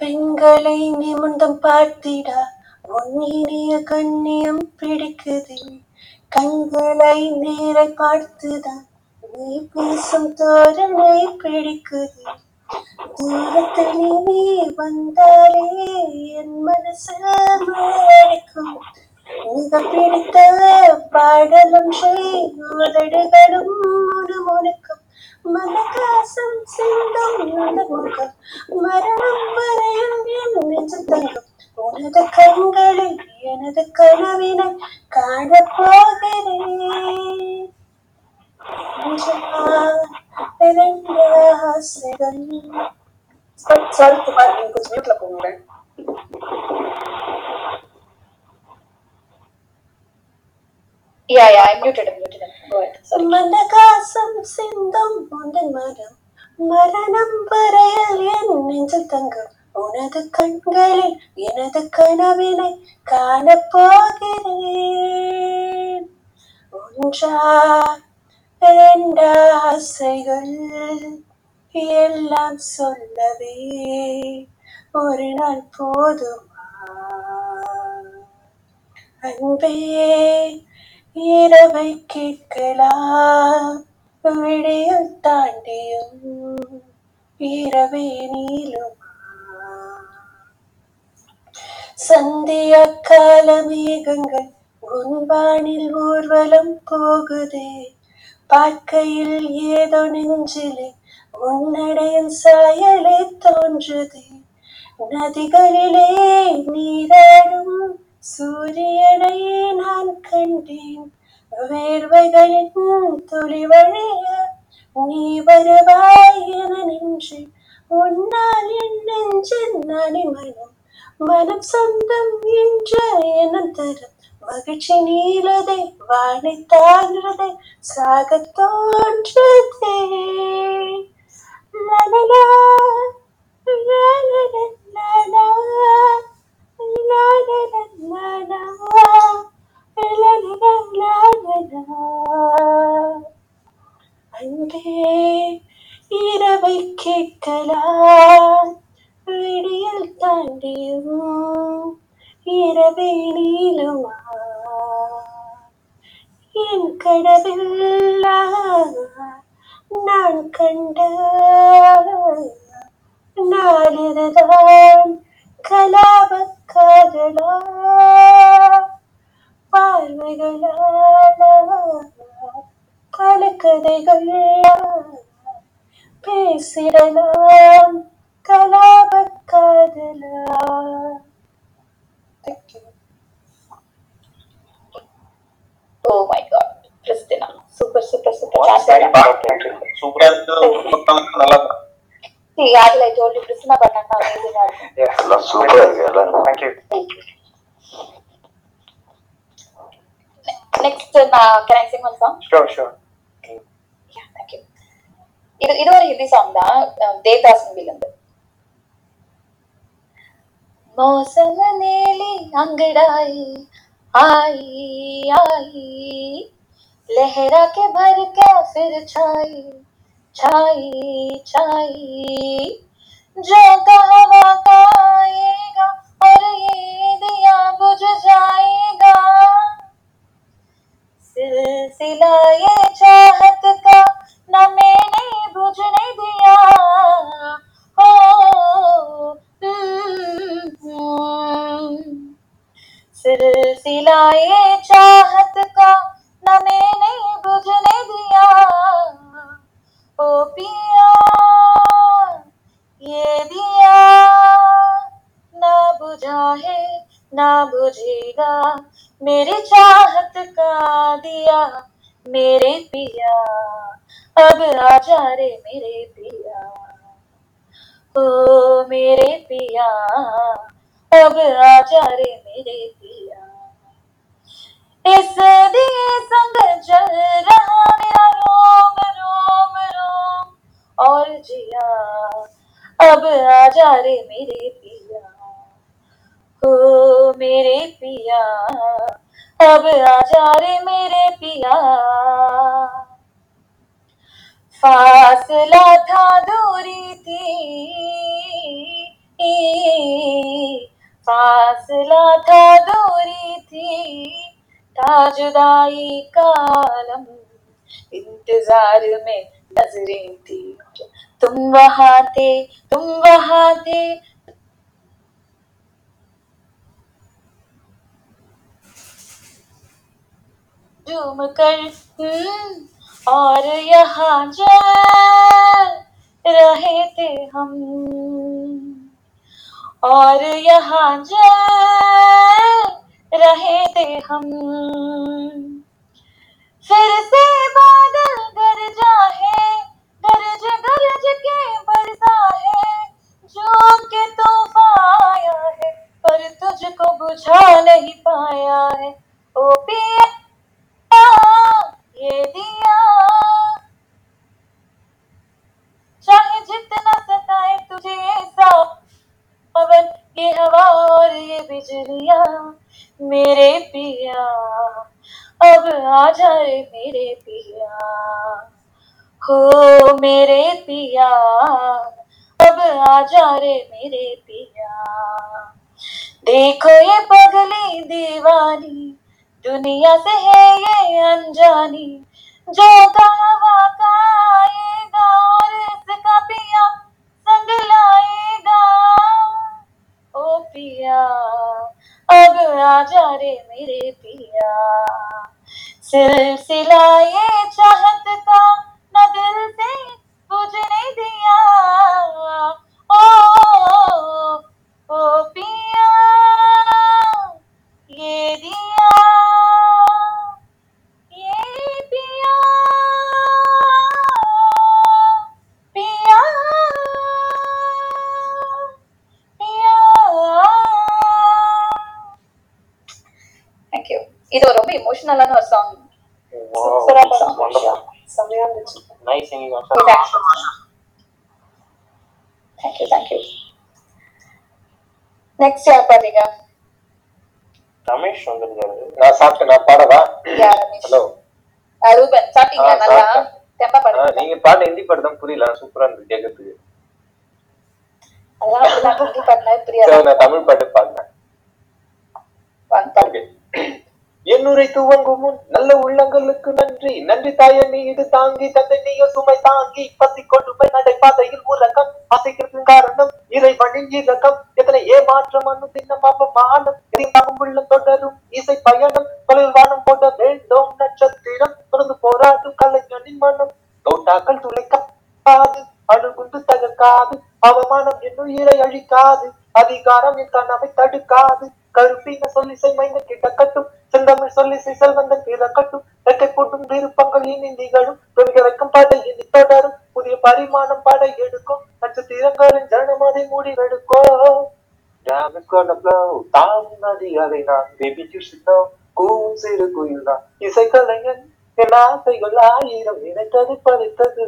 பெண்களை நிமிர்ந்தம் பார்த்திடா. உன்னிய கண்ணியம் பிடிக்குது. கண்களை நேரை பார்த்துதான் நீ பேசும் தோரணை பிடிக்குது. தூரத்தில் நீ வந்தாலே என் மனசு அடிக்கும் மிக பிடித்த பாடலும் உதடுகளும் முணுமுணுக்கும். மனகாசம் சிந்தும் முகம் மரணம் வரையும் என் நெஞ்சு தங்கும். உனது கண்களில் எனது கனவினை காணப் போகிறேன் சாரி குமார் நீங்க கொஞ்சம் மியூட்ல போங்களேன் yeah yeah I muted muted go ahead sorry மனகாசம் சிந்தும் உந்தன் மனம். மரணம் வரையில் என் நெஞ்சில் தங்கும். உனது கண்களில் எனது கனவினை காணப்போகிறேன். ஒன்றா இரண்டா எல்லாம் சொல்லவே ஒரு நாள் போதுமா? அன்பே இரவை கேட்கலாம். விடியல் தாண்டியும் இரவே நீளுமா. சந்திய கால மேகங்கள் உன்வானில் ஊர்வலம் போகுதே. பார்க்கையில் ஏதோ நெஞ்சிலே உன்னடையின் சாயலே தோன்றுதே. நதிகளிலே நீராடும் சூரியனை நான் கண்டேன். வேர்வைகளின் துளி வழிய நீ வருவாய் என நின்று உன்னால் என் நெஞ்சின் அணிமனம் மனம் சொந்தம் என்ற எண்ணம் தரும். மகிழ்ச்சி நீளதை வானை தாழ்றதை சாக தோன்றதே. லலலா, லலலலலா, அன்பே இரவை கேட்கலாம். விடியல் தாண்டியோ இரவே நீளமா என் கடவில் நான் கண்ட நாளிதுதான் கலாபக்காரலா காதலா பார்வைகளால் பல கதைகள் பேசிடலாம். கலாப காதலா Thank you. Oh my god, Christina. Super, super, super. சூப்பரா இருந்தது நல்லா இருக்கு. See, அதுல I told you, Christina பண்ணா amazing ஆ இருக்கும். எல்லாம் சூப்பரா இருக்கு எல்லாம் தேங்க்யூ Next, நான் can I sing one song? Sure sure Yeah, thank you. இது இது ஒரு ஹிந்தி சாங் தான் அஹ் தேவதாஸ் மூவில இருந்து मौसम नीली अंगड़ाई आई आई लहरा के भर के फिर छाई छाई छाई जो कहवा आएगा और ये दिया बुझ जाएगा सिलसिला ये चाहत का न मैंने बुझने दिया हो सिलसिला ये चाहत का, न मैंने बुझने दिया। ओ पिया, ये दिया, ना बुझा है ना बुझेगा। मेरी चाहत का दिया, मेरे पिया। अब आजा रे मेरे पिया। ओ मेरे पिया अब राजा रे मेरे पिया इस दिए संग जल रहा मेरा रोम रोम रोम, और जिया। अब राजा रे मेरे पिया ओ मेरे पिया अब राजा रे मेरे पिया फासला था दूरी थी फासला था दूरी थी था जुदाई का आलम इंतज़ार में नज़रें थी। तुम वहाँ थे तुम वहाँ थे। झूम कर हम्म, और यहाँ जल रहे थे हम। और यहाँ जल रहे थे हम। फिर से बादल गरजा है गरज गरज के बरसा है। जो के तूफ़ान आया है पर तुझको बुझा नहीं पाया है। ओ पिया, ये दिया। चाहे जितना सताए तुझे ऐसा बिजलियाँ, मेरे पिया। अब आ जाए मेरे पिया। हो मेरे पिया, अब आ जा रे मेरे पिया। देखो ये पगली दीवानी, दुनिया से है ये अनजानी। जो कहवा का आएगा और इसका पिया संग लाएगा ओ पिया अब आजा रे मेरे पिया। सिलसिला ये चाहत का न दिल से बुझने दिया। ओ, ओ, ओ पिया ये दिया இது ஒரு ரொம்ப இமோஷனலான ஒரு சாங் சூப்பரா பண்ணாங்க செமையா இருந்துச்சு. Nice singing thank you thank you next யார் பாத்தீங்க ரமேஷ் வந்திருக்காரு நான் சாப்பிட்டேன் நான் பாடவா? யார் ரமேஷ். ஹலோ ஆ, ரூபன் சாப்பிட்டீங்களா? ஆ, நல்லா? சாப்பிட்டேன். தெம்பா பாடுங்க. நீங்க பாட்டு ஹிந்தி பாட்டு தான் புரியல. சூப்பரா இருந்து அதெல்லாம் ஹிந்தி புரியாது. நான் தமிழ் பாட்டு பாடுங்க என்னுரை துவங்கும் முன் நல்ல உள்ளங்களுக்கு நன்றி. நன்றி தாய நீ இது தாங்கி தந்தை நீயோ சுமை தாங்கி பசி கொண்டு போய் நடைபாதையில் உறக்கம். ஆசைக்கிறதுக்கு காரணம் இறைவனின் இறக்கம் எத்தனை ஏமாற்றம் அனு தின்னம் அவமானம் எதையும் உள்ளம் தொடரும் இசை பயணம். தொழில் வானம் போட வேண்டும் நட்சத்திரம். தொடர்ந்து போராடும் கலைஞனின் மனம். தோட்டாக்கள் துளைக்காது அணுகுண்டு தகர்க்காது. அவமானம் என்னும் இறை அழிக்காது. அதிகாரம் என் கனவை தடுக்காது. கருப்பின சொல்லி மைந்த கிடக்கட்டும் செந்தமிழ் சொல்லி செல்வந்தன் பிறக்கட்டும் ரெக்கை போட்டும் விருப்பங்கள் இனி நிகழும். துணிக வைக்கும் படை இனி தொடரும். புதிய பரிமாணம் படை எடுக்கும். நட்சத்திரங்களின் ஜனமதை மூடி எடுக்கும் Jam is gonna blow, தாம் நதி அதை நான் பேபி யூசித்தோ கூவும் சிறு குயில் தான் இசைக்கலைஞன் என் ஆசைகள் ஆயிரம் நினைத்தது பறித்தது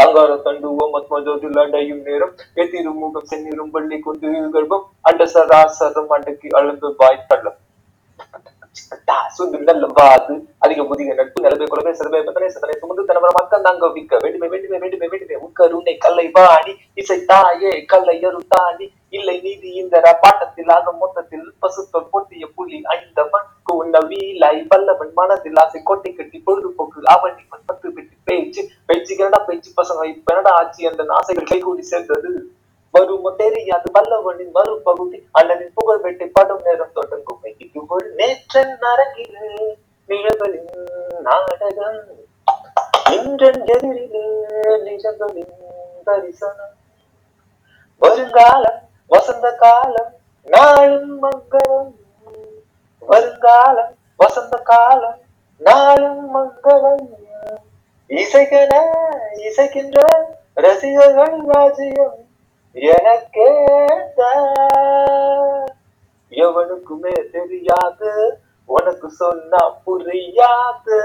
அங்கார தண்டுவோம் மத்மஜோதில் அடையும் நேரம் எதிரும் முகம் செந்நிரும் பள்ளி கொண்டு கர்ப்பம் அண்ட சராசரம் அண்டக்கு அளந்து வாய் தள்ளும் சுந்து நல்ல அதிக முதிக நட்பு நிலைமை குலவை சிறுமை பத்தனை சிதனை சுமந்து தனவர மக்கள் தாங்க விக்க வேண்டுமே வேண்டுமே வேண்டுமே வேண்டுமே உக்கருணை கல்லை வாணி இசை தாயே கல்லை தாண்டி இல்லை நீதி இந்த பாட்டத்தில் ஆக மொத்தத்தில் பசுத்தொல் பொட்டிய புலி அணிந்தவன் உன்ன வீலை வல்லவன் மனதில் ஆசை கோட்டை கட்டி பொழுதுபோக்கு அவனி பத்து பெட்டி பேச்சு பேச்சு கனடா பேச்சு பசங்க இப்ப என்னடா ஆச்சு அந்த ஆசைகள் கைகூடி சேர்ந்தது வருமோ தெரியாது வல்லவனின் மறுபகுதி அண்ணனின் புகழ் வெட்டி படும் நேரம் தொடங்கும். இது ஒரு நேற்றன் அரங்கிலே நிழவலின் நாடகம் இன்றன் எதிரிலே நிஜங்களின் தரிசனம். வருங்காலம் வசந்த காலம் நாளும் மங்களம். வருங்காலம் வசந்த காலம் நாளும் மங்களம். இசைக்கென இசைக்கின்ற ரசிகர்கள் ராஜ்யம் எனக்கே எவனுக்குமே தெரியாது உனக்கு சொன்னா புரியாது.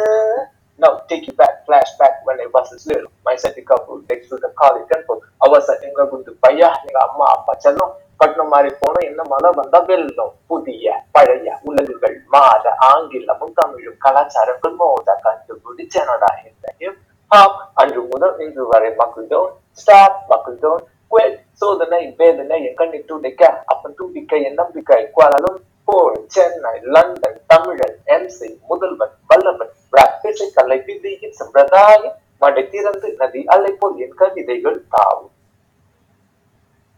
Now take you back, flashback when I was little. My set couple takes to the Kali temple. I was at எங்க குண்டு பையா எங்க அம்மா அப்பா செல்லம். பட்டினம் மாறி போனோம் என்ன மழை வந்தா வெள்ளம். புதிய பழைய உலகுகள் மாற ஆங்கிலமும் தமிழும் கலாச்சாரங்கள் மோத கண்டுபிடிச்சனடா இந்த hip hop. அன்று முதல் இன்று வரை மக்கள் don't stop மக்கள் don't quit. சோதனை வேதனை என் கண்ணை துடைக்க அப்பன் துடிக்க என் நம்பிக்கை குவாலலும் போல் சென்னை லண்டன் தமிழன் எம்சி முதல்வன் வல்லவன் கலை விதியின் சம்பிரதாயம் மடை திறந்து நதி அலை போல் என் கவிதைகள் தாவும்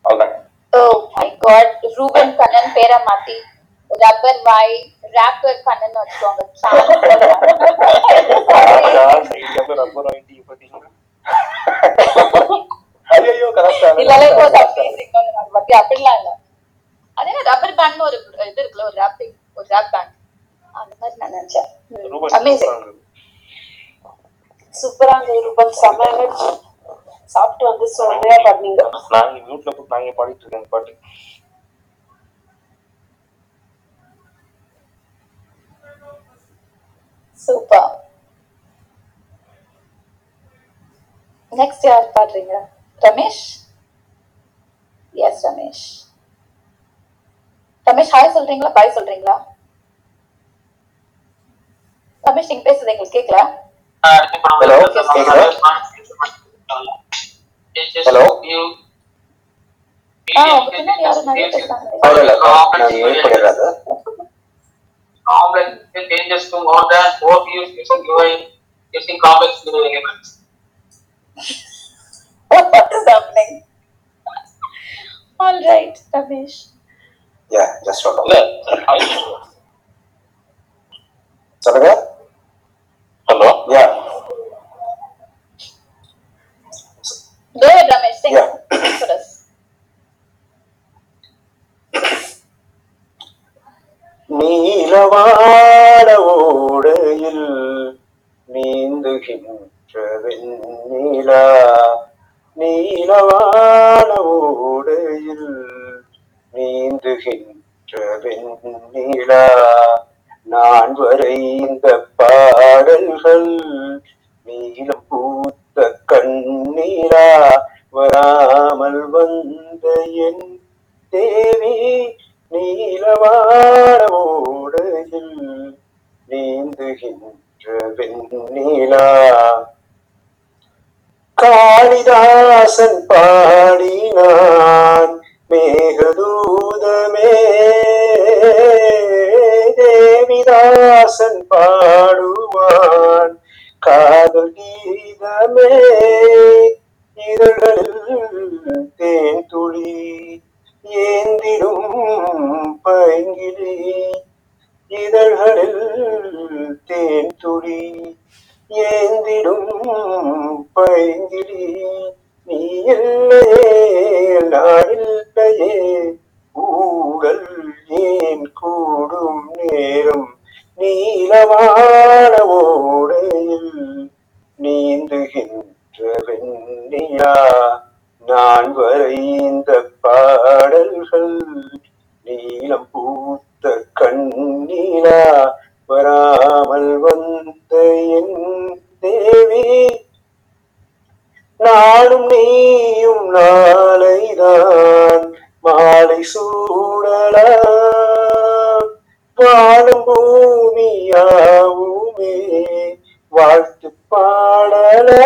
அவ்வளவுதான் oh my god Ruben Kannan பேரை மாத்தி ரப்பர் வாய் ராப்பர் கண்ணன் வச்சுக்கோங்க ஐயோ கரெக்டா இல்ல அப்படிலாம் இல்ல. அதே ரப்பர் பேண்ட் ஒரு இது இருக்குல்ல ஒரு ராப்பிங் ஒரு ராப் பேண்ட் அந்த மாதிரி நான் நினைச்சேன். அமேசிங் சூப்பரா இருந்தது. ரூபன். எனர்ஜி சாப்பிட்டு வந்து செம்மையா பண்ணீங்க நாங்க மியூட்ல போட்டு நாங்க பாடிட்டு இருக்கோம் இந்த பாட்டு. சூப்பர். நெக்ஸ்ட் யார் பாடுறீங்க? ரமேஷ்? எஸ் ரமேஷ். ரமேஷ் ஹாய் சொல்றீங்களா? பாய் சொல்றீங்களா? ரமேஷ் நீங்க பேசுறது எங்களுக்கு கேட்கல ஹலோ ஹலோ ஆ உங்க பின்னாடி யாரும் நிறைய பேசுறாங்க. இல்ல. இல்ல நான் இது பண்ணிடுறாரு complex changes to more than four views using UI using complex view elements. what is happening? All right, Ramesh. Yeah just one இல்ல சொல்லுங்க hello yeah Go ahead, Ramesh. Sing. Yeah. Sing for us. நீலவாட ஓடையில் நீந்துகின்ற வெண்ணிலா நீலவாட ஓடையில் நீந்துகின்ற வெண்ணிலா. நான் வரைந்த பாடல்கள் நீலம் பூத்த கண்ணீரா. வராமல் வந்த என் தேவி நீலவாட ஓடையில் நீந்துகின்ற வெண்ணிலா. காளிதாசன் பாடினான். மேகதூதமே தேவிதாசன் பாடுவான். காதல் கீதமே இதழ்களில் தேன் துளி ஏந்திடும் பைங்கிலி இதழ்களில் தேன் துளி ஏந்திடும் பைங்கிலி நீ இல்லையே நான் இல்லையே ஊடல் ஏன் கூடும் நேரம்? நீலவான ஓடையில் நீந்துகின்ற வெண்ணிலா. நான் வரைந்த பாடல்கள் நீளம் பூத்த கண்ணீரா வராமல் வந்த என் தேவி. நாளும் நீயும் நாளைதான் மாலை சூடலாம். வாழும் பூமியாவுமே வாழ்த்து பாடலாம்.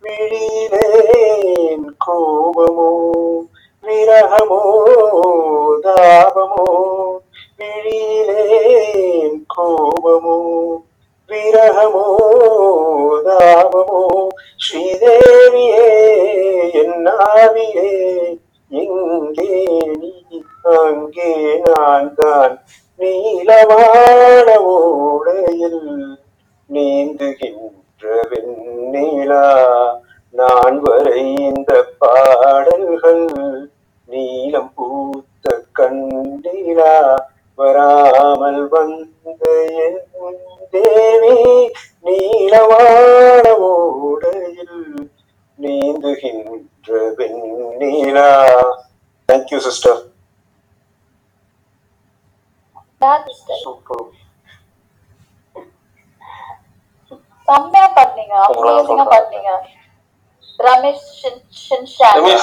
விழியிலேன் கோபமோ விரகமோ தாபமோ விழிலேன் கோபமோ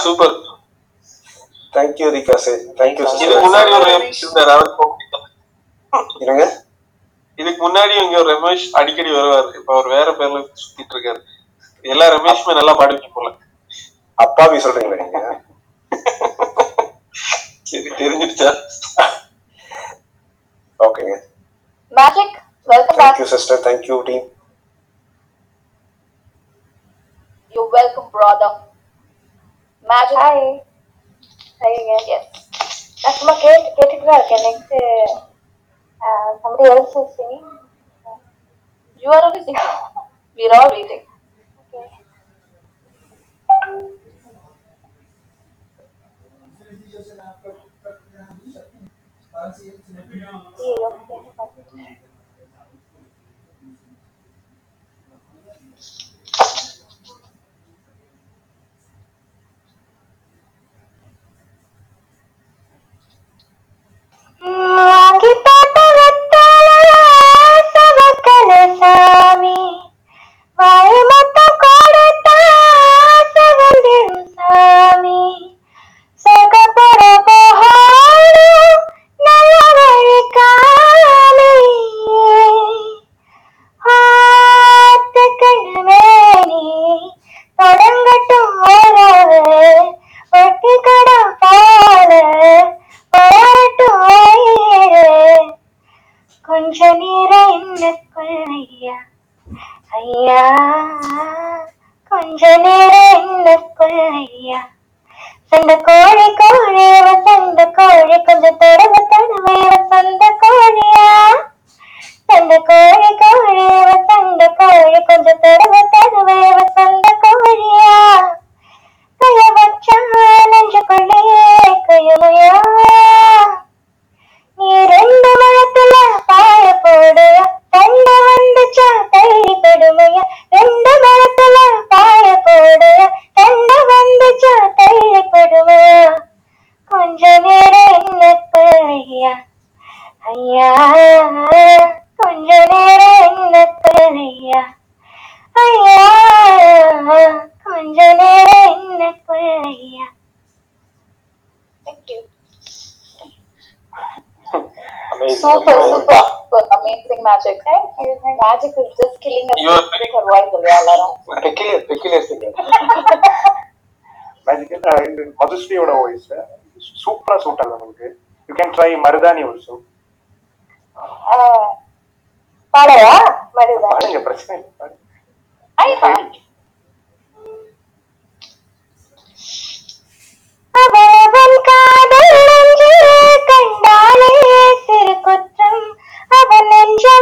சூப்பர். தேங்க்யூ ரிகாசே தேங்க்யூ இதுக்கு முன்னாடி ஒரு ரமேஷ் இருந்தார் அவர். இருங்க இதுக்கு முன்னாடி இங்க ஒரு ரமேஷ் அடிக்கடி வருவார். இப்ப அவர் வேற பேர்ல சுத்திட்டு இருக்காரு. எல்லா ரமேஷுமே நல்லா பாடுவீங்க போல. அப்பாவி சொல்றீங்களா நீங்க? சரி தெரிஞ்சிருச்சா? ஓகேங்க magic welcome back thank you sister thank you team you welcome brother magic hi ஹாய்ங்க yes நான் சும்மா கேட்டு கேட்டுட்டு தான் இருக்கேன் next somebody else is singing you are only singing we are Get you can try